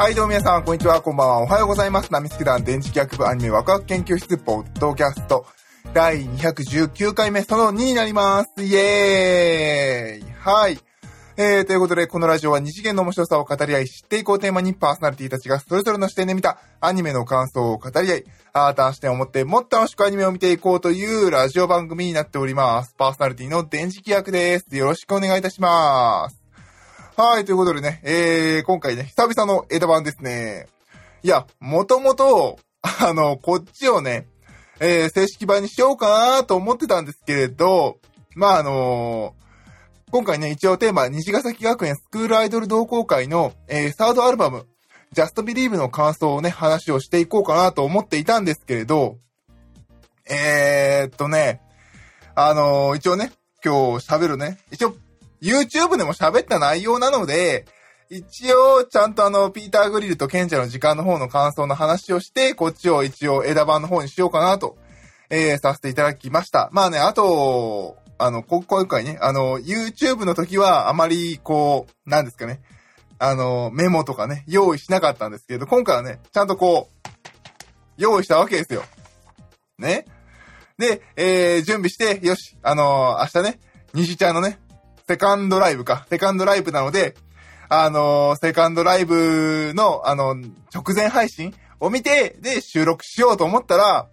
はい、どうも皆さん、こんにちは、こんばんは、おはようございます。ナミスケ団電磁気学部アニメワクワク研究室ポッドキャスト第219回目その2になります。イエーイはい。えー、ということで、このラジオは二次元の面白さを語り合い、知っていこうテーマにパーソナリティたちがそれぞれの視点で見たアニメの感想を語り合い、新たな視点を持ってもっと楽しくアニメを見ていこうというラジオ番組になっております。パーソナリティの電磁気役です。よろしくお願いいたします。はい、ということでね、えー、今回ね、久々の枝版ですね。いや、もともと、あの、こっちをね、えー、正式版にしようかなと思ってたんですけれど、まあ、あのー今回ね、一応テーマ、虹ヶ崎学園スクールアイドル同好会の、えー、サードアルバム、Just Believe の感想をね、話をしていこうかなと思っていたんですけれど、えー、っとね、あのー一応ね、今日喋るね、一応 YouTube でも喋った内容なので、一応、ちゃんとあの、ピーター・グリルと賢者の時間の方の感想の話をして、こっちを一応枝版の方にしようかなと、えー、させていただきました。まあね、あと、あの、こ今回ね、あの、YouTube の時はあまり、こう、なんですかね、あの、メモとかね、用意しなかったんですけど、今回はね、ちゃんとこう、用意したわけですよ。ね。で、えー、準備して、よし、あの明日ね、虹ちゃんのね、セカンドライブか、セカンドライブなので、あのセカンドライブの、あの、直前配信を見て、で、収録しようと思ったら、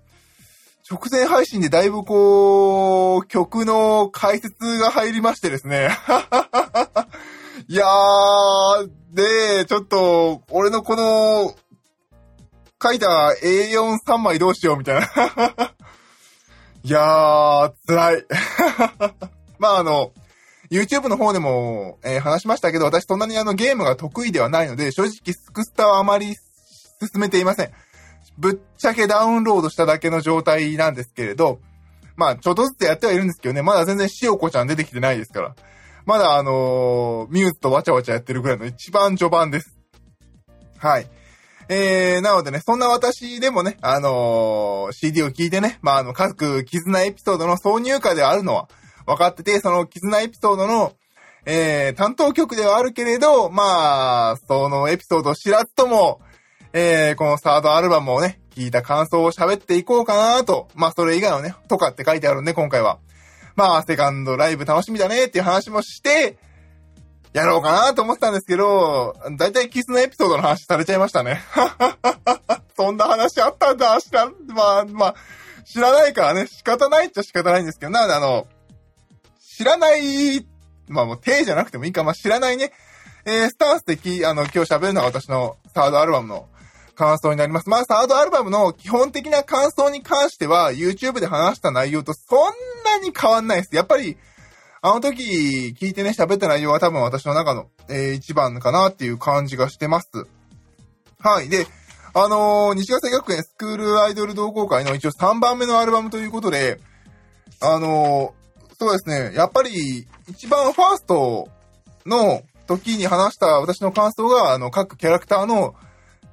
直前配信でだいぶこう、曲の解説が入りましてですね。いやー、で、ちょっと、俺のこの、書いた A43 枚どうしようみたいな。いやー、辛い。まああの、YouTube の方でも、えー話しましたけど、私そんなにあのゲームが得意ではないので、正直スクスタはあまり進めていません。ぶっちゃけダウンロードしただけの状態なんですけれど、まあ、ちょっとずつやってはいるんですけどね、まだ全然しおこちゃん出てきてないですから。まだあのーミューズとわちゃわちゃやってるぐらいの一番序盤です。はい。えー、なのでね、そんな私でもね、あのー CD を聞いてね、まあ、あの、各絆エピソードの挿入歌であるのは分かってて、その絆エピソードの、えー、担当曲ではあるけれど、まあ、そのエピソードを知らずとも、えー、このサードアルバムをね、聞いた感想を喋っていこうかなと。まあ、それ以外のね、とかって書いてあるんで、今回は。まあ、セカンドライブ楽しみだねっていう話もして、やろうかなと思ってたんですけど、だいたいキスのエピソードの話されちゃいましたね。そんな話あったんだ、知ら、まあ、まあ、知らないからね、仕方ないっちゃ仕方ないんですけど、なのであの、知らない、まあもう、手じゃなくてもいいか、まあ知らないね、えー、スタンスでき、あの、今日喋るのが私のサードアルバムの感想になります。まあ、サードアルバムの基本的な感想に関しては、YouTube で話した内容とそんなに変わんないです。やっぱり、あの時聞いてね、喋った内容は多分私の中の、えー一番かなっていう感じがしてます。はい。で、あのー西ヶ崎学園スクールアイドル同好会の一応3番目のアルバムということで、あのーそうですね、やっぱり一番ファーストの時に話した私の感想が、あの、各キャラクターの、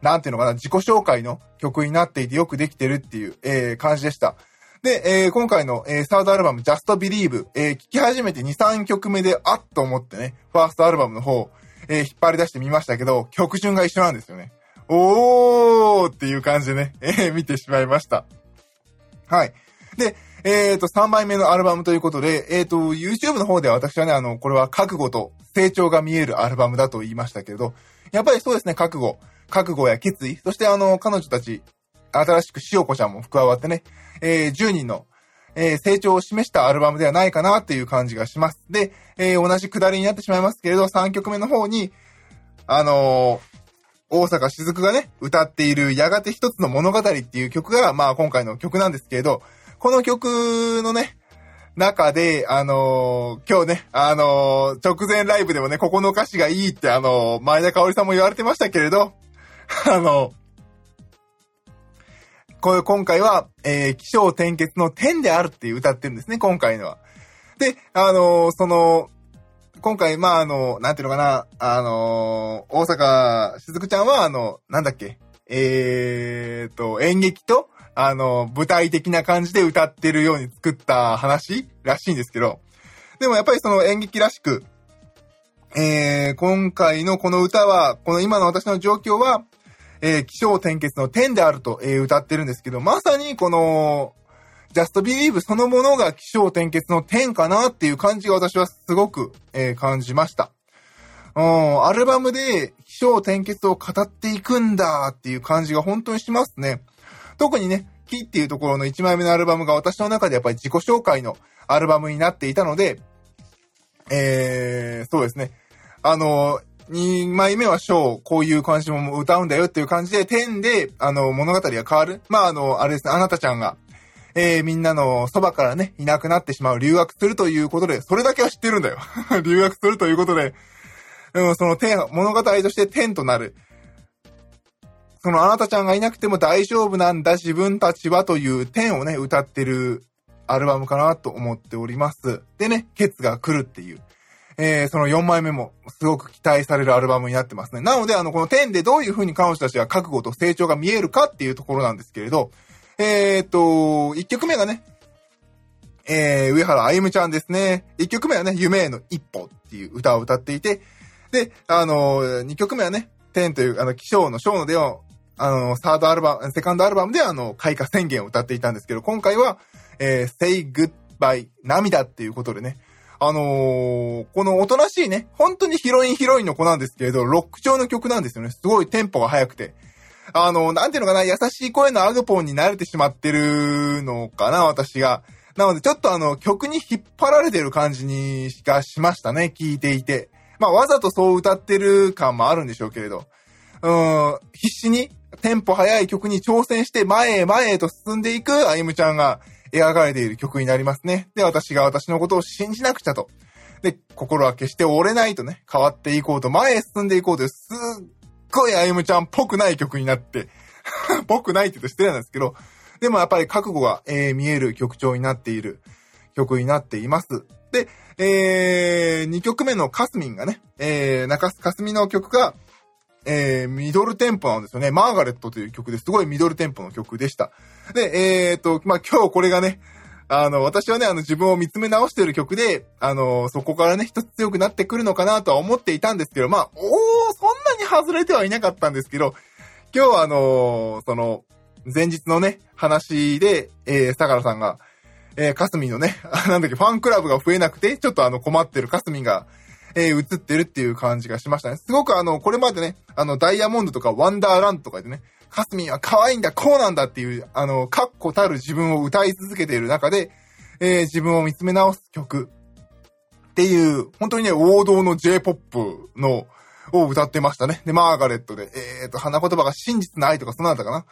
なんていうのかな、自己紹介の曲になっていてよくできてるっていう、えー感じでした。で、えー今回の、えーサードアルバム Just Believe、えー聞き始めて2、3曲目であっと思ってね、ファーストアルバムの方、えー引っ張り出してみましたけど、曲順が一緒なんですよね。おーっていう感じでね、えー見てしまいました。はい。で、えっ、と、3枚目のアルバムということで、えっ、と、YouTube の方では私はね、あの、これは覚悟と成長が見えるアルバムだと言いましたけれど、やっぱりそうですね、覚悟。覚悟や決意。そしてあの、彼女たち、新しく塩子ちゃんも加わってね、えー10人の、えー成長を示したアルバムではないかなっていう感じがします。で、えー同じくだりになってしまいますけれど、3曲目の方に、あの大阪雫がね、歌っているやがて一つの物語っていう曲が、まあ今回の曲なんですけれど、この曲のね、中で、あのー今日ね、あのー直前ライブでもね、ここの歌詞がいいって、あのー前田香織さんも言われてましたけれど、あのこれ今回は、えー、気象転結の天であるっていう歌ってるんですね、今回のは。で、あのその、今回、まあ、あの、なんていうのかな、あの大阪しずくちゃんは、あの、なんだっけ、えーと、演劇と、あの、舞台的な感じで歌ってるように作った話らしいんですけど、でもやっぱりその演劇らしく、えー、今回のこの歌は、この今の私の状況は、えー、気象転結の天であると、えー、歌ってるんですけど、まさにこの、ジャストビリーブそのものが気象転結の天かなっていう感じが私はすごく、えー、感じました。うん、アルバムで気象転結を語っていくんだっていう感じが本当にしますね。特にね、キっていうところの1枚目のアルバムが私の中でやっぱり自己紹介のアルバムになっていたので、えー、そうですね。あの、2枚目はショー、こういう感じも歌うんだよっていう感じで、天で、あの、物語が変わる。まあ、あの、あれですね、あなたちゃんが、えー、みんなのそばからね、いなくなってしまう、留学するということで、それだけは知ってるんだよ。留学するということで、うん、その天、物語として天となる。そのあなたちゃんがいなくても大丈夫なんだ、自分たちはという天をね、歌ってるアルバムかなと思っております。でね、ケツが来るっていう。えー、その4枚目もすごく期待されるアルバムになってますね。なので、あの、この10でどういう風に彼女たちが覚悟と成長が見えるかっていうところなんですけれど、えー、っと、1曲目がね、えー、上原歩ちゃんですね。1曲目はね、夢への一歩っていう歌を歌っていて、で、あの、2曲目はね、10という、あの、気象のショーのでは、あの、サードアルバム、セカンドアルバムであの、開花宣言を歌っていたんですけど、今回は、えー、Say Goodbye 涙っていうことでね、あのー、このおとなしいね、本当にヒロインヒロインの子なんですけれど、ロック調の曲なんですよね。すごいテンポが速くて。あのー、なんていうのかな、優しい声のアグポンに慣れてしまってるのかな、私が。なので、ちょっとあの、曲に引っ張られてる感じにしかしましたね、聴いていて。まあ、わざとそう歌ってる感もあるんでしょうけれど。うん、必死に、テンポ速い曲に挑戦して前へ前へと進んでいくあゆむちゃんが、描かれている曲になりますね。で、私が私のことを信じなくちゃと。で、心は決して折れないとね、変わっていこうと、前へ進んでいこうという、すっごいあゆむちゃんっぽくない曲になって、ぽくないって言うと失礼なんですけど、でもやっぱり覚悟が、えー、見える曲調になっている曲になっています。で、えー、2曲目のカスミンがね、えー、中須かすみの曲が、えー、ミドルテンポなんですよね。マーガレットという曲ですごいミドルテンポの曲でした。で、えー、っと、まあ、今日これがね、あの、私はね、あの、自分を見つめ直している曲で、あの、そこからね、一つ強くなってくるのかなとは思っていたんですけど、まあ、おー、そんなに外れてはいなかったんですけど、今日はあのその、前日のね、話で、えー、相良さんが、えー、かすみのね、なんだっけ、ファンクラブが増えなくて、ちょっとあの、困ってるかすみが、えー、映ってるっていう感じがしましたね。すごくあの、これまでね、あの、ダイヤモンドとかワンダーランドとかでね、カスミンは可愛いんだ、こうなんだっていう、あの、確固たる自分を歌い続けている中で、えー、自分を見つめ直す曲っていう、本当にね、王道の J-POP の、を歌ってましたね。で、マーガレットで、えーと、花言葉が真実の愛とかそんなんだったかな。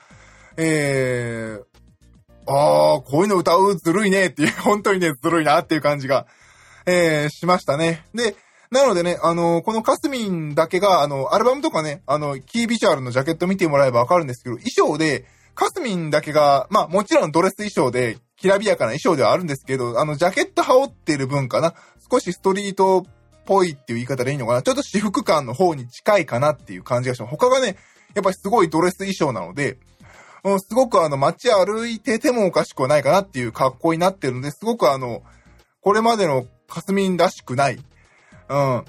えー、あー、こういうの歌うずるいねっていう、本当にね、ずるいなっていう感じが、えー、しましたね。で、なのでね、あの、このカスミンだけが、あの、アルバムとかね、あの、キービジュアルのジャケット見てもらえばわかるんですけど、衣装で、カスミンだけが、まあもちろんドレス衣装で、きらびやかな衣装ではあるんですけど、あの、ジャケット羽織ってる分かな、少しストリートっぽいっていう言い方でいいのかな、ちょっと私服感の方に近いかなっていう感じがします。他がね、やっぱりすごいドレス衣装なので、すごくあの街歩いててもおかしくはないかなっていう格好になってるので、すごくあの、これまでのカスミンらしくない、うん。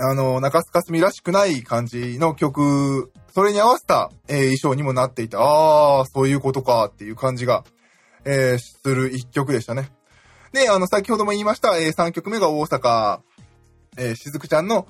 あの、中須かすみらしくない感じの曲、それに合わせた、えー、衣装にもなっていた。ああ、そういうことかっていう感じが、えー、する一曲でしたね。で、あの、先ほども言いました、えー、3曲目が大阪、えー、しずくちゃんの、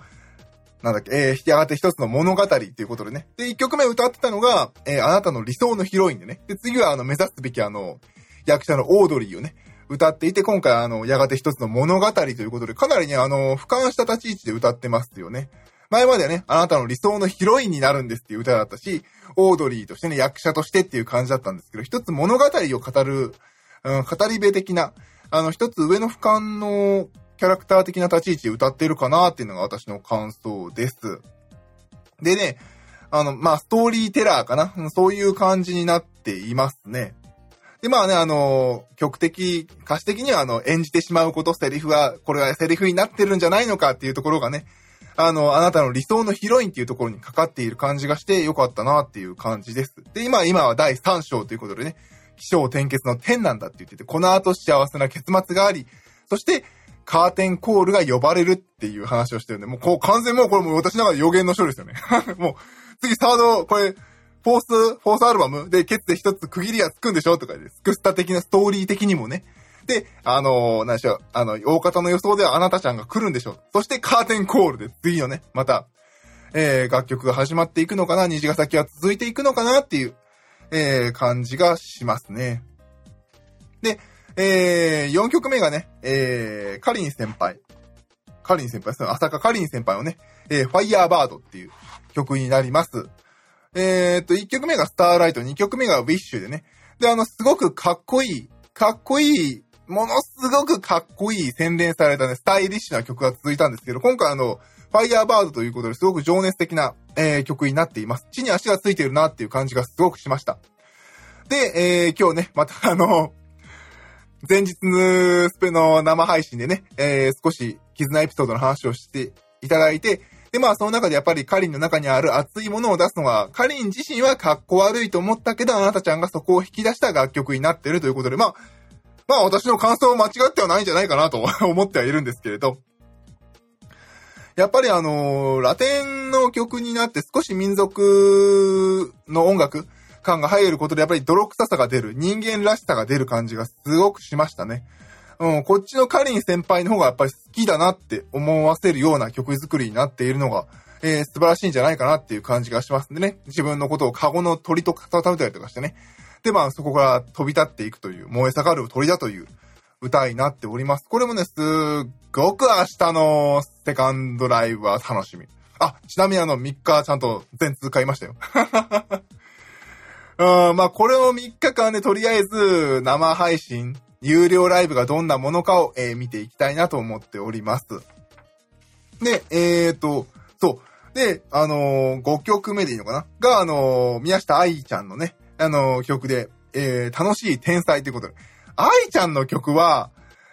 なんだっけ、えー、やがって一つの物語っていうことでね。で、1曲目歌ってたのが、えー、あなたの理想のヒロインでね。で、次はあの、目指すべきあの、役者のオードリーをね、歌っていて、今回あの、やがて一つの物語ということで、かなりね、あの、俯瞰した立ち位置で歌ってますよね。前まではね、あなたの理想のヒロインになるんですっていう歌だったし、オードリーとしてね、役者としてっていう感じだったんですけど、一つ物語を語る、うん、語り部的な、あの、一つ上の俯瞰のキャラクター的な立ち位置で歌ってるかなっていうのが私の感想です。でね、あの、まあ、ストーリーテラーかな？そういう感じになっていますね。で、まあね、あの、曲的、歌詞的にはあの、演じてしまうこと、セリフは、これはセリフになってるんじゃないのかっていうところがね、あの、あなたの理想のヒロインっていうところにかかっている感じがしてよかったなっていう感じです。で、今、今は第3章ということでね、気象転結の天なんだって言ってて、この後幸せな結末があり、そして、カーテンコールが呼ばれるっていう話をしてるんで、もうこう完全もうこれもう私の中で予言の書ですよね。もう、次サード、これ、フォース、フォースアルバムでケツで一つ区切りがつくんでしょとかで、スクスタ的なストーリー的にもね。で、あのー、何でしょう、あの、大方の予想ではあなたちゃんが来るんでしょう。そしてカーテンコールで次のね、また、えー、楽曲が始まっていくのかな、虹ヶ崎は続いていくのかなっていう、えー、感じがしますね。で、えー、4曲目がね、えー、カリン先輩。カリン先輩ですね。朝香カリン先輩のね、えー、ファイヤーバードっていう曲になります。えー、っと、1曲目がスターライト、2曲目がウィッシュでね。で、あの、すごくかっこいい、かっこいい、ものすごくかっこいい洗練されたね、スタイリッシュな曲が続いたんですけど、今回あの、ファイヤーバードということですごく情熱的な、えー、曲になっています。地に足がついてるなっていう感じがすごくしました。で、えー、今日ね、またあの、前日のスペの生配信でね、えー、少し絆エピソードの話をしていただいて、で、まあ、その中でやっぱりカリンの中にある熱いものを出すのは、カリン自身は格好悪いと思ったけど、あなたちゃんがそこを引き出した楽曲になってるということで、まあ、まあ、私の感想を間違ってはないんじゃないかなと思ってはいるんですけれど、やっぱりあのー、ラテンの曲になって少し民族の音楽感が入ることでやっぱり泥臭さが出る、人間らしさが出る感じがすごくしましたね。うん、こっちのカリン先輩の方がやっぱり好きだなって思わせるような曲作りになっているのが、えー、素晴らしいんじゃないかなっていう感じがしますんでね。自分のことをカゴの鳥と食べたりとかしてね。で、まあそこから飛び立っていくという、燃え盛る鳥だという歌になっております。これもね、すっごく明日のセカンドライブは楽しみ。あ、ちなみにあの3日ちゃんと全通買いましたよ。うん、まあこれを3日間でとりあえず生配信、有料ライブがどんなものかを、えー、見ていきたいなと思っております。で、えーと、そう。で、あのー、5曲目でいいのかな？が、あの、宮下愛ちゃんのね、あの、曲で、え、楽しい天才ということで。愛ちゃんの曲は、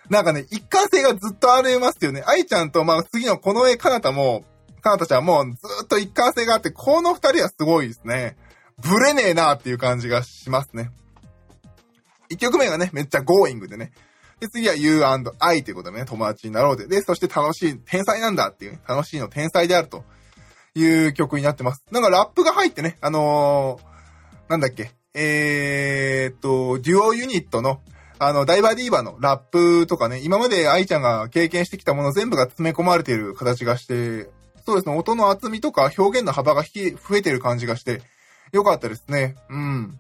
なんかね、一貫性がずっとありますよね。愛ちゃんと、まあ、次のこの絵かなたも、かなたちゃんもずっと一貫性があって、この二人はすごいですね。ブレねえなっていう感じがしますね。一曲目がね、めっちゃ Going でね。で、次は You and I ということでね、友達になろうで。で、そして楽しい、天才なんだっていう、ね楽しいの天才であるという曲になってます。なんかラップが入ってね、あのー、なんだっけ、えー、っと、デュオユニットの、あの、ダイバーディーバーのラップとかね、今まで愛ちゃんが経験してきたもの全部が詰め込まれている形がして、そうですね、音の厚みとか表現の幅が増えてる感じがして、よかったですね。うん。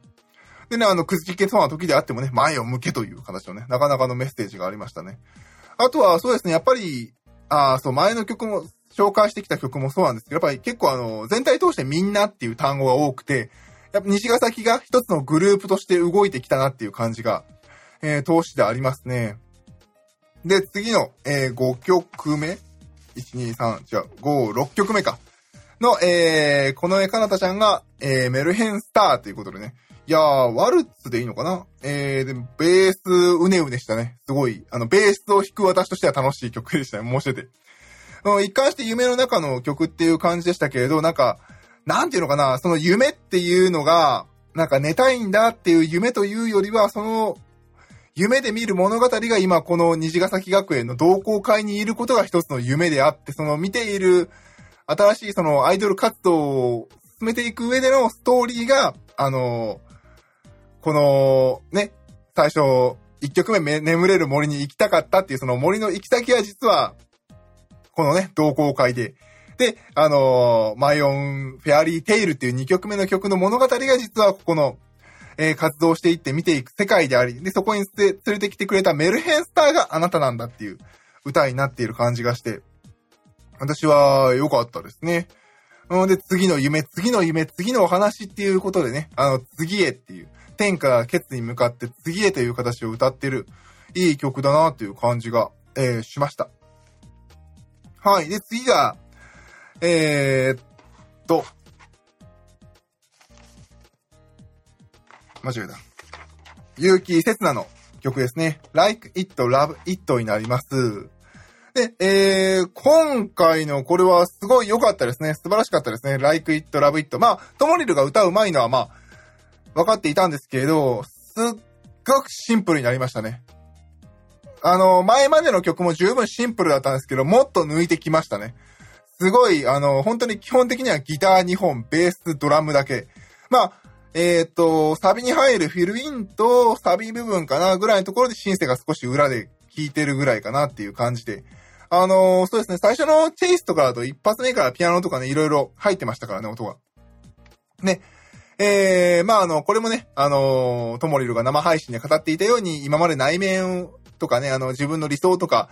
でね、あの、くじけそうな時であってもね、前を向けという形のね、なかなかのメッセージがありましたね。あとは、そうですね、やっぱり、ああそう、前の曲も、紹介してきた曲もそうなんですけど、やっぱり結構あの、全体通してみんなっていう単語が多くて、やっぱ西ヶ崎が一つのグループとして動いてきたなっていう感じが、えー、通してありますね。で、次の、えー、5曲目 ?1、2、3、違う、5、6曲目か。の、えー、この絵かなたちゃんが、えー、メルヘンスターということでね。いやー、ワルツでいいのかな？えー、でも、ベース、うねうねしたね。すごい、あの、ベースを弾く私としては楽しい曲でしたね。申してて。一貫して夢の中の曲っていう感じでしたけれど、なんか、なんていうのかな、その夢っていうのが、なんか寝たいんだっていう夢というよりは、その、夢で見る物語が今この虹ヶ崎学園の同好会にいることが一つの夢であって、その見ている新しいそのアイドル活動を進めていく上でのストーリーが、あの、この、ね、最初、一曲目眠れる森に行きたかったっていうその森の行き先は実は、このね、同好会で。で、あのマイオンフェアリーテイルっていう2曲目の曲の物語が実はここの、えー、活動していって見ていく世界であり、で、そこに連れてきてくれたメルヘンスターがあなたなんだっていう歌になっている感じがして、私は良かったですね。うんで、次の夢、次の夢、次のお話っていうことでね、あの、次へっていう、天からケツに向かって次へという形を歌ってる、いい曲だなっていう感じが、えー、しました。はい。で、次が、えー、っと、間違えた。結城刹那の曲ですね。Like It, Love It になります。で、えー、今回のこれはすごい良かったですね。素晴らしかったですね。Like It, Love It. まあ、ともりるが歌うまいのはまあ、分かっていたんですけれど、すっごくシンプルになりましたね。あの、前までの曲も十分シンプルだったんですけど、もっと抜いてきましたね。すごい、あの、本当に基本的にはギター2本、ベース、ドラムだけ。まあ、えっ、ー、と、サビに入るフィルインとサビ部分かなぐらいのところでシンセが少し裏で弾いてるぐらいかなっていう感じで。あの、そうですね、最初のチェイスとかだと一発目からピアノとかね、いろいろ入ってましたからね、音が。ね。えー、まああの、これもね、あの、ともりるが生配信で語っていたように、今まで内面とかね、あの、自分の理想とか、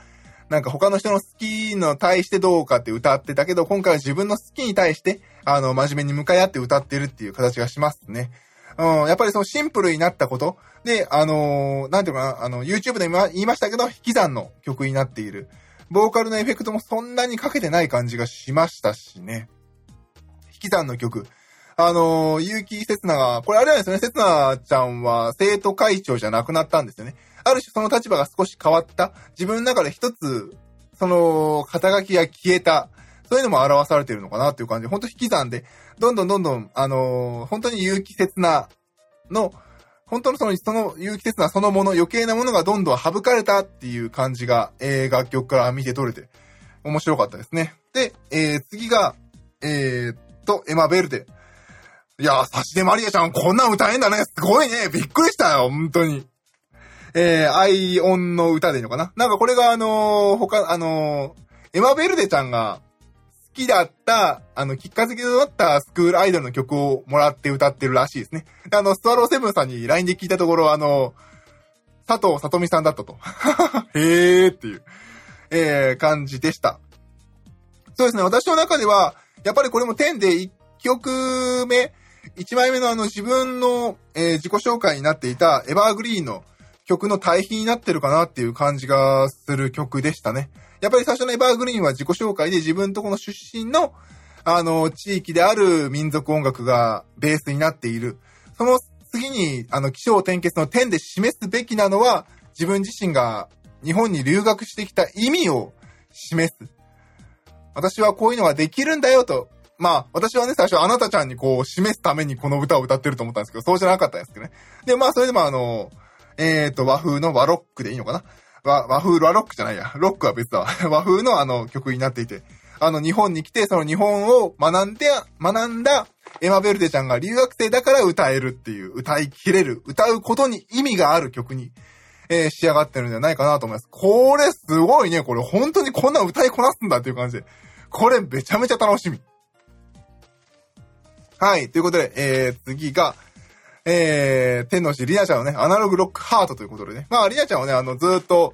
なんか他の人の好きの対してどうかって歌ってたけど、今回は自分の好きに対して、あの、真面目に向かい合って歌ってるっていう形がしますね。うん、やっぱりそのシンプルになったこと、で、あのー、なんていうかな、あの、YouTube で言いましたけど、引き算の曲になっている。ボーカルのエフェクトもそんなにかけてない感じがしましたしね。引き算の曲。あのー、結城せつなが、これあれなんですよね、せつなちゃんは生徒会長じゃなくなったんですよね。ある種その立場が少し変わった、自分の中で一つ、その、肩書きが消えた、そういうのも表されてるのかなっていう感じで、本当引き算で、どんどんどんどん、あのー、本当に結城刹那の、本当のその、その、結城刹那そのもの、余計なものがどんどん省かれたっていう感じが、えー、楽曲から見て取れて、面白かったですね。で、えー、次が、えー、と、エマ・ベルデ。いやー、サシデマリアちゃん、こんな歌えんだね。すごいね。びっくりしたよ、本当に。えー、アイオンの歌でいいのかな？なんかこれがあのー、他、あのー、エマ・ベルデちゃんが好きだった、あの、きっかけとなったスクールアイドルの曲をもらって歌ってるらしいですね。あの、スワローセブンさんに LINE で聞いたところ、あの、佐藤さとみさんだったと。へーっていう、えー、感じでした。そうですね、私の中では、やっぱりこれも10で1曲目、1枚目のあの自分の、えー、自己紹介になっていたエバーグリーンの曲の対比になってるかなっていう感じがする曲でしたね。やっぱり最初のエバーグリーンは自己紹介で自分とこの出身の、あの、地域である民族音楽がベースになっている。その次に、あの、気象転結の点で示すべきなのは、自分自身が日本に留学してきた意味を示す。私はこういうのができるんだよと。まあ、私はね、最初あなたちゃんにこう、示すためにこの歌を歌ってると思ったんですけど、そうじゃなかったんですけどね。で、まあ、それでもあの、えっ、ー、と、和風の和ロックでいいのかな？和、和風和ロックじゃないや。ロックは別だ。和風のあの曲になっていて。あの、日本に来て、その日本を学んで、学んだエマ・ベルデちゃんが留学生だから歌えるっていう、歌い切れる、歌うことに意味がある曲に、えー、仕上がってるんじゃないかなと思います。これすごいね。これ本当にこんな歌いこなすんだっていう感じで。これめちゃめちゃ楽しみ。はい。ということで、えー、次が、えー、天の師リナちゃんのね、アナログロックハートということでね。まあ、リナちゃんはね、あの、ずっと、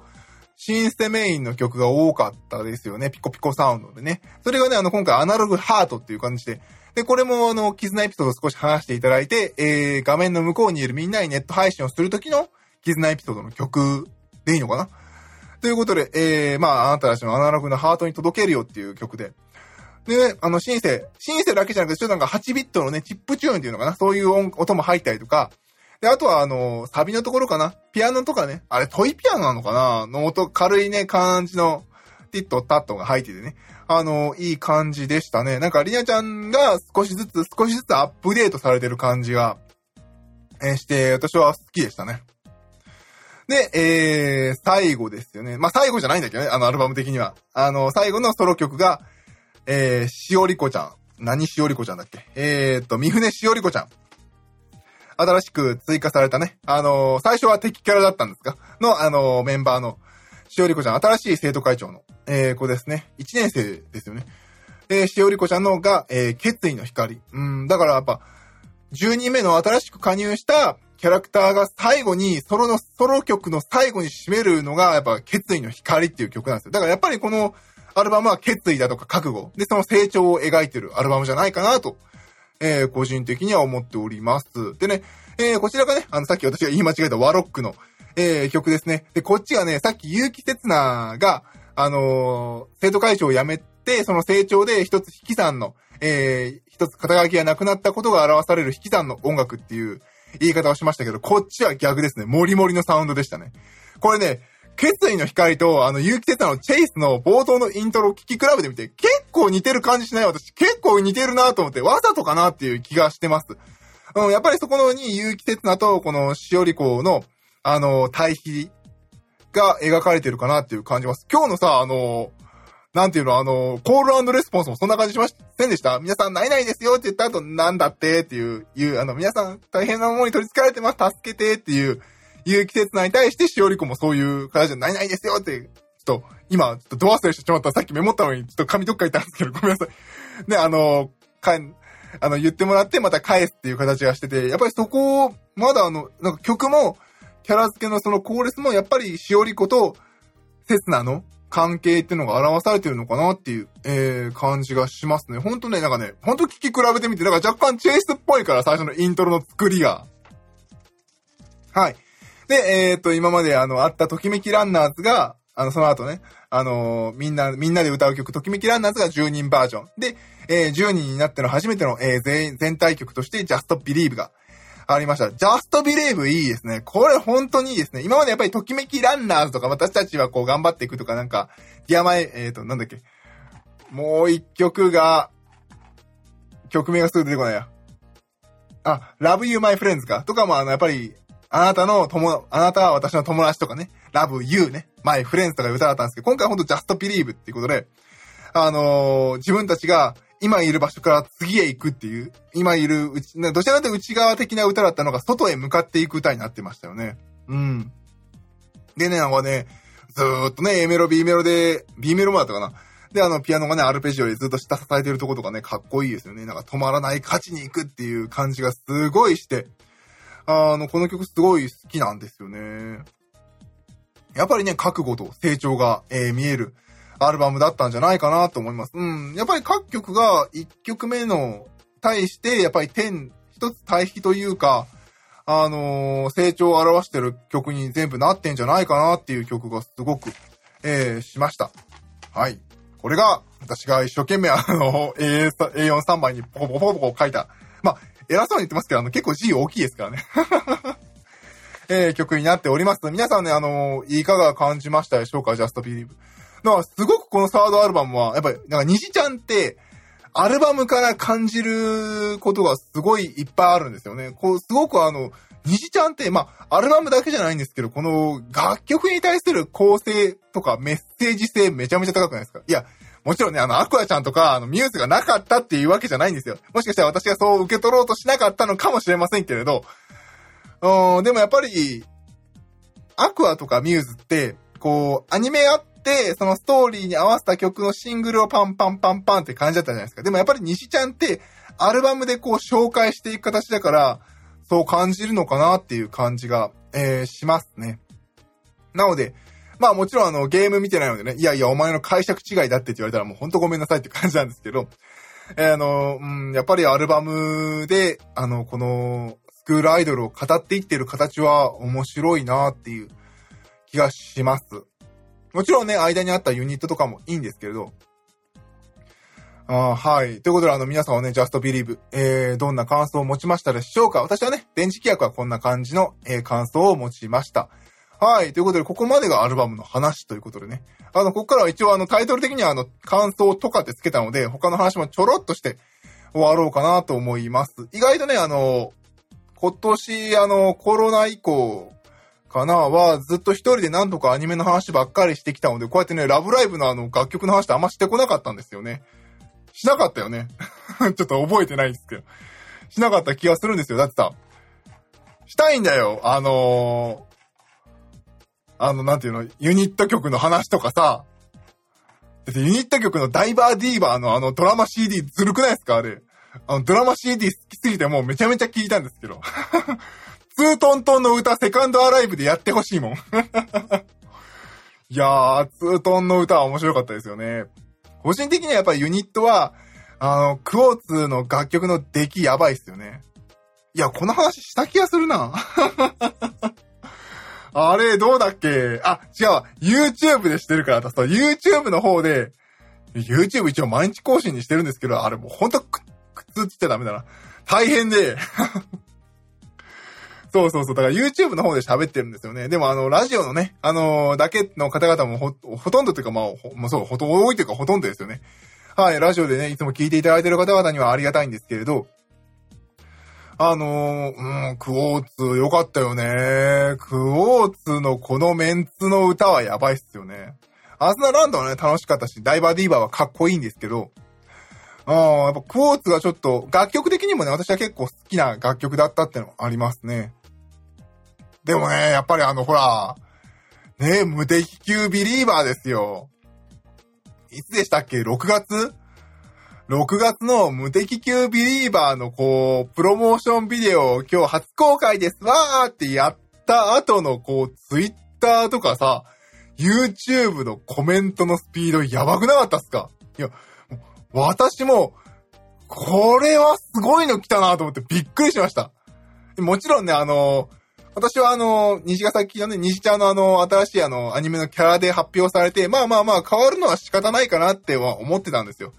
シンセメインの曲が多かったですよね。ピコピコサウンドでね。それがね、あの、今回アナログハートっていう感じで。で、これもあの、絆エピソードを少し話していただいて、えー、画面の向こうにいるみんなにネット配信をするときの絆エピソードの曲でいいのかなということで、えー、まあ、あなたたちのアナログのハートに届けるよっていう曲で。でね、あの、シンセ、シンセだけじゃなくて、ちょっとなんか8ビットのね、チップチューンっていうのかな、そういう音音も入ったりとか、で、あとはあの、サビのところかな、ピアノとかね、あれトイピアノなのかなの音、軽いね、感じの、ティットタットが入っててね、あの、いい感じでしたね。なんか、リナちゃんが少しずつ、少しずつアップデートされてる感じが、え、して、私は好きでしたね。で、えー、最後ですよね。まあ、最後じゃないんだけどね、あのアルバム的には。あの、最後のソロ曲が、えー、しおりこちゃん。何しおりこちゃんだっけ？えー、っと、三船しおりこちゃん。新しく追加されたね。あのー、最初は敵キャラだったんですか？の、あのー、メンバーの、しおりこちゃん、新しい生徒会長の、えー、子ですね。1年生ですよね。えー、しおりこちゃんのが、えー、決意の光。うん、だからやっぱ、10人目の新しく加入したキャラクターが最後に、ソロの、ソロ曲の最後に締めるのが、やっぱ、決意の光っていう曲なんですよ。だからやっぱりこの、アルバムは決意だとか覚悟。で、その成長を描いてるアルバムじゃないかなと、えー、個人的には思っております。でね、えー、こちらがね、あの、さっき私が言い間違えたワロックの、えー、曲ですね。で、こっちがね、さっき結城刹那が、あのー、生徒会長を辞めて、その成長で一つ引き算の、えー、一つ肩書きがなくなったことが表される引き算の音楽っていう、言い方をしましたけど、こっちは逆ですね。モリモリのサウンドでしたね。これね、決意の光と、あの、結城哲也のチェイスの冒頭のイントロを聞き比べてみて、結構似てる感じしない私、結構似てるなと思って、わざとかなっていう気がしてます。うん、やっぱりそこのに結城哲那と、このしおり子の、あの、対比が描かれてるかなっていう感じます。今日のさ、あの、なんていうの、あの、コールレスポンスもそんな感じしませんでした皆さん、ないないですよって言った後、なんだってっていう、いう、あの、皆さん、大変なものに取り憑かれてます、助けてっていう、いう季節なに対して、しおりこもそういう形で、ないないですよって、ちょっと、今、ちょっとド忘れしてしまった。さっきメモったのに、ちょっと紙どっか行ったんですけど、ごめんなさい。ね、あの、かん、あの、言ってもらってまた返すっていう形がしてて、やっぱりそこを、まだあの、なんか曲も、キャラ付けのそのコーレスも、やっぱりしおりこと、セスナの関係っていうのが表されてるのかなっていう、えー、感じがしますね。ほんとね、なんかね、ほんと聞き比べてみて、なんか若干チェイスっぽいから、最初のイントロの作りが。はい。で、えっ、と、今まであの、あったときめきランナーズが、あの、その後ね、あのー、みんな、みんなで歌う曲、ときめきランナーズが10人バージョン。で、えー、10人になっての初めての、えー、全、全体曲として、Just Believe がありました。Just Believe いいですね。これ本当にいいですね。今までやっぱりときめきランナーズとか私たちはこう頑張っていくとかなんか、ディアマイ、えっ、ー、と、なんだっけ。もう一曲が、曲名がすぐ出てこないや。あ、Love You My Friends かとかもあの、やっぱり、あなたの友、あなたは私の友達とかね、Love You ね、My Friends とか歌だったんですけど、今回ほんと Just Believe っていうことで、あのー、自分たちが今いる場所から次へ行くっていう、今いるうち、どちらかというと内側的な歌だったのが外へ向かっていく歌になってましたよね。うん。でね、なんかね、ずーっとね、A メロ、B メロで、B メロもだったかな。で、あの、ピアノがね、アルペジオでずっと下支えてるとことかね、かっこいいですよね。なんか止まらない勝ちに行くっていう感じがすごいして、あの、この曲すごい好きなんですよね。やっぱりね、覚悟と成長が、えー、見えるアルバムだったんじゃないかなと思います。うん。やっぱり各曲が1曲目の対して、やっぱり点、一つ対比というか、あのー、成長を表してる曲に全部なってんじゃないかなっていう曲がすごく、えー、しました。はい。これが、私が一生懸命あの、A43 枚にポコポコポコ書いた。まあ、偉そうに言ってますけど、あの、結構 G 大きいですからね。えー、曲になっております。皆さんね、あのー、いかが感じましたでしょうか ?Just Believe。だかすごくこのサードアルバムは、やっぱり、なんか虹ちゃんって、アルバムから感じることがすごいいっぱいあるんですよね。こう、すごくあの、虹ちゃんって、まあ、アルバムだけじゃないんですけど、この楽曲に対する構成とかメッセージ性めちゃめちゃ高くないですか？いや、もちろんね、あの、アクアちゃんとか、あの、ミューズがなかったっていうわけじゃないんですよ。もしかしたら私がそう受け取ろうとしなかったのかもしれませんけれど、うん、でもやっぱり、アクアとかミューズって、こう、アニメあって、そのストーリーに合わせた曲のシングルをパンパンパンパンって感じだったじゃないですか。でもやっぱり西ちゃんって、アルバムでこう紹介していく形だから、そう感じるのかなっていう感じが、えー、しますね。なので、まあもちろんあのゲーム見てないのでね、いやいやお前の解釈違いだってって言われたらもうほんとごめんなさいって感じなんですけど、えー、あの、うん、やっぱりアルバムで、あの、この、スクールアイドルを語っていってる形は面白いなっていう気がします。もちろんね、間にあったユニットとかもいいんですけれど。あはい。ということで、あの、皆さんはね、Just Believe、えー、どんな感想を持ちましたでしょうか？私はね、電池規約はこんな感じの、えー、感想を持ちました。はい。ということで、ここまでがアルバムの話ということでね。あの、ここからは一応あの、タイトル的にはあの、感想とかってつけたので、他の話もちょろっとして終わろうかなと思います。意外とね、あの、今年、あの、コロナ以降、かなは、ずっと一人で何とかアニメの話ばっかりしてきたので、こうやってね、ラブライブのあの楽曲の話ってあんましてこなかったんですよね。しなかったよね。ちょっと覚えてないんですけど。しなかった気がするんですよ。だってさ、したいんだよ。あの、あの、なんていうの、ユニット曲の話とかさ、だってユニット曲のダイバーディーバーのあのドラマ CD ずるくないですかあれ。あのドラマ CD 好きすぎてもうめちゃめちゃ聞いたんですけど。ツートントンの歌、セカンドアライブでやってほしいもん。いやー、ツートンの歌は面白かったですよね。個人的にはやっぱりユニットは、あの、クォーツの楽曲の出来やばいっすよね。いや、この話した気がするな。あれ、どうだっけ？あ、違うわ。YouTube でしてるから、そう、YouTube の方で、YouTube 一応毎日更新にしてるんですけど、あれもうほんとく、苦痛って言っちゃダメだな。大変で。そうそうそう。だから YouTube の方で喋ってるんですよね。でもあの、ラジオのね、あのー、だけの方々もほ、ほとんどというかまあ、ほ、まあ、そう、ほと、多いというかほとんどですよね。はい、ラジオでね、いつも聞いていただいてる方々にはありがたいんですけれど、あのー、うん、クォーツ良かったよね。クォーツのこのメンツの歌はやばいっすよね。アスナランドはね、楽しかったし、ダイバーディーバーはかっこいいんですけど、あ、やっぱクォーツがちょっと、楽曲的にもね、私は結構好きな楽曲だったってのありますね。でもね、やっぱりあの、ほら、ね無敵級ビリーバーですよ。いつでしたっけ ?6 月？?6 月の無敵級ビリーバーのこう、プロモーションビデオを今日初公開ですわーってやった後のこう、ツイッターとかさ、YouTube のコメントのスピードやばくなかったっすか？いや、私も、これはすごいの来たなと思ってびっくりしました。もちろんね、あの、私はあの、西ヶ崎のね、西ちゃんのあの、新しいあの、アニメのキャラで発表されて、まあまあまあ、変わるのは仕方ないかなっては思ってたんですよ。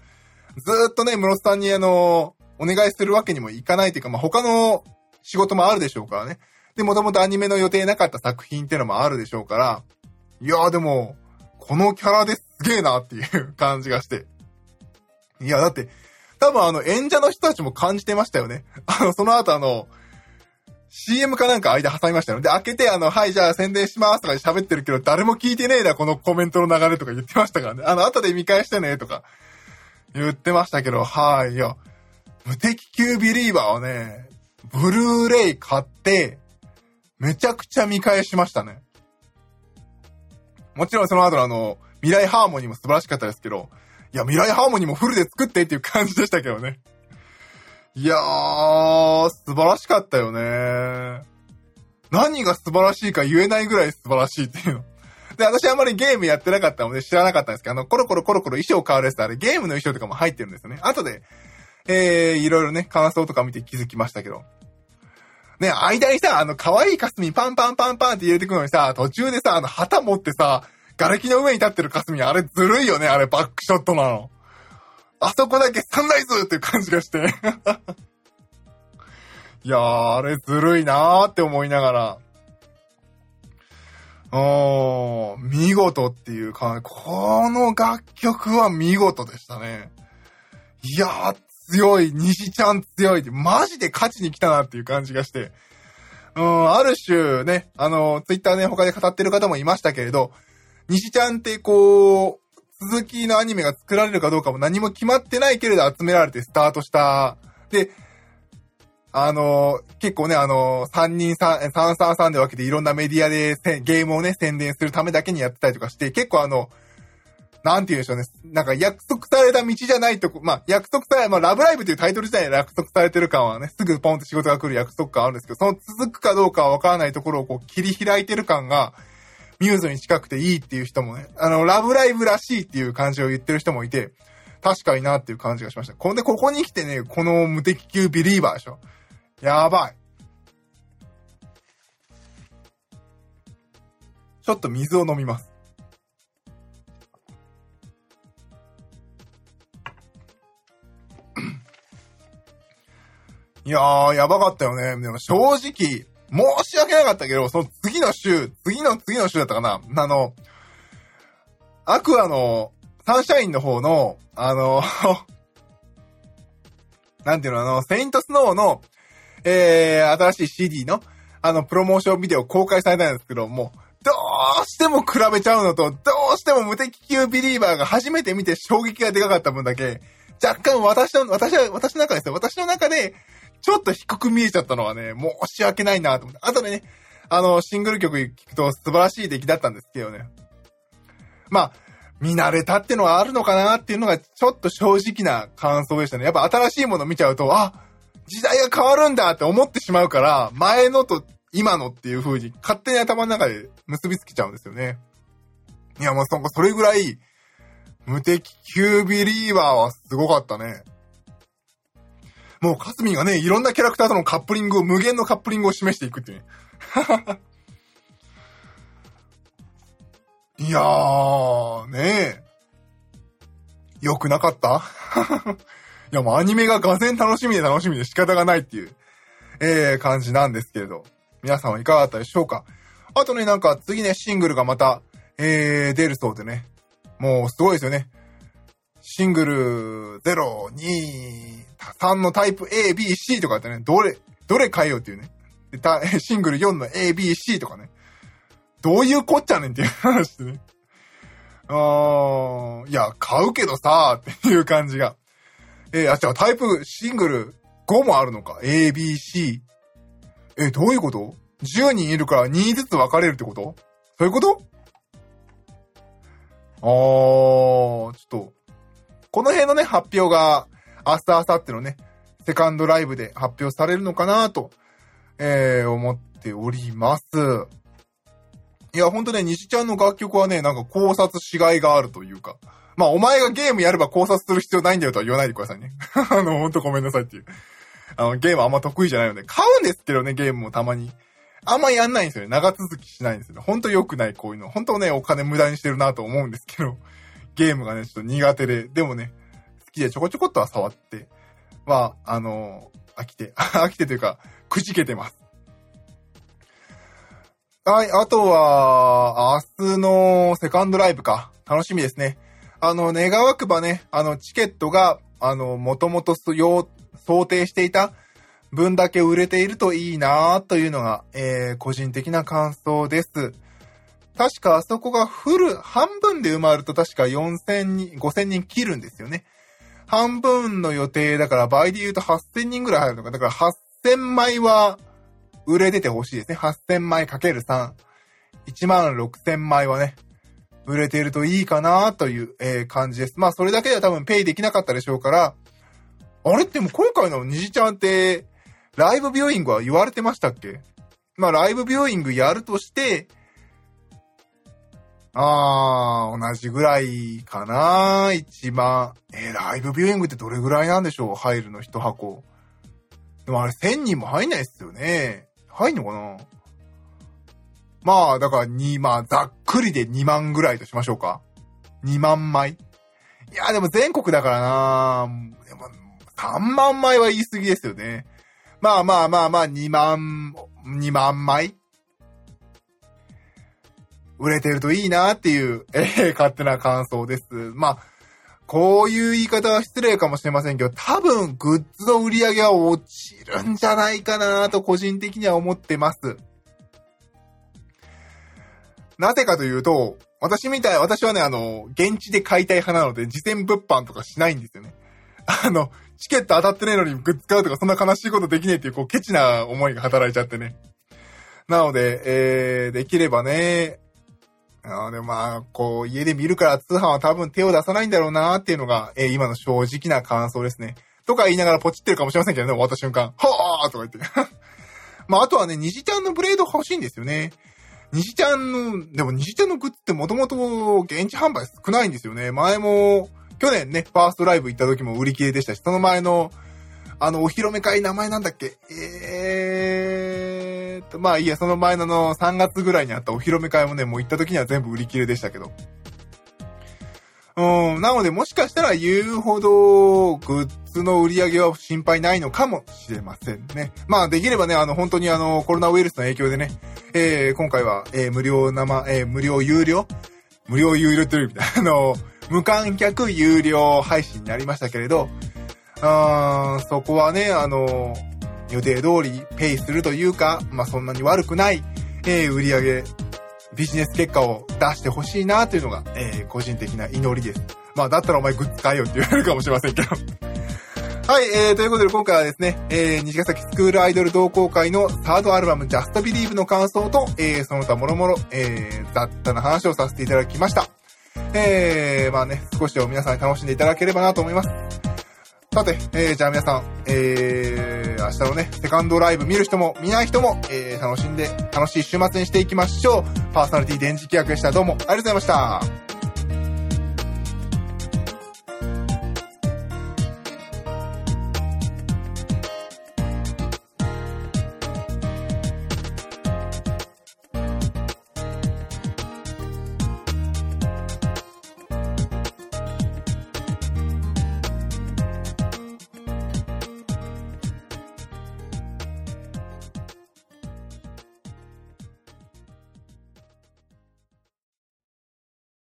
ずっとね、室津さんにあの、お願いするわけにもいかないというか、まあ他の仕事もあるでしょうからね。で、もともとアニメの予定なかった作品っていうのもあるでしょうから、いやーでも、このキャラですげえなっていう感じがして。いや、だって、多分あの演者の人たちも感じてましたよね。あの、その後あの、CM かなんか間挟みましたよ。で、開けて、あの、はい、じゃあ宣伝しますとか喋ってるけど、誰も聞いてねえな、このコメントの流れとか言ってましたからね。あの、後で見返してね、とか言ってましたけど、はい、いや、無敵級ビリーバーをね、ブルーレイ買って、めちゃくちゃ見返しましたね。もちろんその後のあの、未来ハーモニーも素晴らしかったですけど、いや、未来ハーモニーもフルで作ってっていう感じでしたけどね。いやー、素晴らしかったよね。何が素晴らしいか言えないぐらい素晴らしいっていうの。で、私あんまりゲームやってなかったので知らなかったんですけど、あの、コロコロコロコロ衣装変わるやつあれ、ゲームの衣装とかも入ってるんですよね。後で、えー、いろいろね、感想とか見て気づきましたけど。ね、間にさ、あの、可愛いかすみパンパンパンパンって入れてくのにさ、途中でさ、あの、旗持ってさ、瓦礫の上に立ってるかすみ、あれずるいよね、あれバックショットなの。あそこだけサンライズっていう感じがして いやー、あれずるいなーって思いながら。おー、見事っていうか、この楽曲は見事でしたね。いやー、強い、西ちゃん強いマジで勝ちに来たなっていう感じがして。うん、ある種ね、あの、ツイッターね、他で語ってる方もいましたけれど、西ちゃんってこう、続きのアニメが作られるかどうかも何も決まってないけれど集められてスタートした。で、あの、結構ね、あの、三人三、三三三で分けていろんなメディアでゲームをね、宣伝するためだけにやってたりとかして、結構あの、なんて言うんでしょうね。なんか約束された道じゃないとこ、まあ、約束され、まあ、ラブライブというタイトル自体に約束されてる感はね、すぐポンって仕事が来る約束感あるんですけど、その続くかどうかはわからないところをこう切り開いてる感が、ミューズに近くていいっていう人もね、あの、ラブライブらしいっていう感じを言ってる人もいて、確かになっていう感じがしました。こんで、ここに来てね、この無敵級ビリーバーでしょ。やばい。ちょっと水を飲みます。いやー、やばかったよね。でも正直、申し訳なかったけど、その次の週、次の次の週だったかなあの、アクアの、サンシャインの方の、あの なんていうの、あの、セイントスノーの、えー、新しい CD の、あの、プロモーションビデオ公開されたんですけど、も、どうしても比べちゃうのと、どうしても無敵級ビリーバーが初めて見て衝撃がでかかった分だけ、若干私の、私は、私の中ですよ。私の中で、ちょっと低く見えちゃったのはね、申し訳ないなと思って。あとでね、あの、シングル曲聴くと素晴らしい出来だったんですけどね。まあ、見慣れたってのはあるのかなっていうのが、ちょっと正直な感想でしたね。やっぱ新しいもの見ちゃうと、あ、時代が変わるんだって思ってしまうから、前のと今のっていう風に勝手に頭の中で結びつけちゃうんですよね。いや、もうそ、それぐらい、無敵級ビリーバーはすごかったね。もうかすみがね、いろんなキャラクターとのカップリングを、無限のカップリングを示していくっていうね。いやー、ねえ。よくなかった？いやもうアニメががぜ楽しみで楽しみで仕方がないっていう、えー、感じなんですけれど。皆さんはいかがだったでしょうか？あとね、なんか次ね、シングルがまた、えー、出るそうでね。もうすごいですよね。シングル0、2、3のタイプ A、B、C とかってね、どれ、どれ変えようっていうね。で、た、シングル4の A, B, C とかね。どういうこっちゃねんっていう話でね。あー、いや、買うけどさーっていう感じが。えー、あ、じゃあタイプシングル5もあるのか？A, B, C。え、どういうこと ?10 人いるから2ずつ分かれるってこと？そういうこと？あー、ちょっと、この辺のね、発表が、明日、明後日のね、セカンドライブで発表されるのかなと、えー、思っております。いや、ほんとね、西ちゃんの楽曲はね、なんか考察しがいがあるというか。まあ、お前がゲームやれば考察する必要ないんだよとは言わないでくださいね。あの、ほんとごめんなさいっていう。あの、ゲームあんま得意じゃないので、買うんですけどね、ゲームもたまに。あんまやんないんですよね。長続きしないんですよね。ほんと良くない、こういうの。ほんとね、お金無駄にしてるなと思うんですけど、ゲームがね、ちょっと苦手で、でもね、好きでちょこちょこっとは触って、まあ、あの飽きて、飽きてというか、くじけてます。はい、あとは、明日のセカンドライブか。楽しみですね。あの、願わくばね、あの、チケットが、あの、もともと想定していた分だけ売れているといいなというのが、えー、個人的な感想です。確かあそこがフル、半分で埋まると確か4000人、5000人切るんですよね。半分の予定だから倍で言うと8000人ぐらい入るのか。だから8000枚は売れててほしいですね。8000枚かける3。1万6000枚はね、売れてるといいかなという、えー、感じです。まあそれだけでは多分ペイできなかったでしょうから、あれ？でも今回の虹ちゃんって、ライブビューイングは言われてましたっけ？まあ、ライブビューイングやるとして、あー、同じぐらいかな一番。えー、ライブビューイングってどれぐらいなんでしょう？入るの一箱。でもあれ1000人も入んないっすよね。入んのかな？まあ、だから2、まあ、ざっくりで2万ぐらいとしましょうか。2万枚。いや、でも全国だからなでも3万枚は言い過ぎですよね。まあまあまあまあ、2万、2万枚売れてるといいなっていう、えー、勝手な感想です。まあ、こういう言い方は失礼かもしれませんけど、多分グッズの売り上げは落ちるんじゃないかなと個人的には思ってます。なぜかというと、私みたい、私はね、あの、現地で買いたい派なので、事前物販とかしないんですよね。あの、チケット当たってねえのにグッズ買うとかそんな悲しいことできねえっていう、こう、ケチな思いが働いちゃってね。なので、えー、できればね、あでもまあ、こう、家で見るから通販は多分手を出さないんだろうなっていうのが、えー、今の正直な感想ですね。とか言いながらポチってるかもしれませんけどね、終わった瞬間。はぁーとか言って。まあ、あとはね、虹ちゃんのブレード欲しいんですよね。西ちゃんの、でも西ちゃんのグッズってもともと現地販売少ないんですよね。前も、去年ね、ファーストライブ行った時も売り切れでしたし、その前の、あの、お披露目会名前なんだっけ？えーと、まあいいや、その前のの3月ぐらいにあったお披露目会もね、もう行った時には全部売り切れでしたけど。うん、なのでもしかしたら言うほどグッズの売り上げは心配ないのかもしれませんね。まあできればね、あの本当にあのコロナウイルスの影響でね、えー、今回は、えー、無料生、えー、無料有料？無料有料という意味で、あの、無観客有料配信になりましたけれど、あそこはね、あの、予定通りペイするというか、まあ、そんなに悪くない、えー、売り上げ、ビジネス結果を出してほしいなというのが、えー、個人的な祈りです。まあ、だったらお前グッズ買えよって言われるかもしれませんけど。はい、えー、ということで今回はですね、えー、西ヶ崎スクールアイドル同好会のサードアルバム Just Believe の感想と、えー、その他もろもろ、えー、雑多な話をさせていただきました。えー、まあね、少しでも皆さん楽しんでいただければなと思います。さて、えー、じゃあ皆さん、えーー、明日のね、セカンドライブ見る人も見ない人も、えー、楽しんで、楽しい週末にしていきましょう。パーソナリティ電磁気役でした。どうもありがとうございました。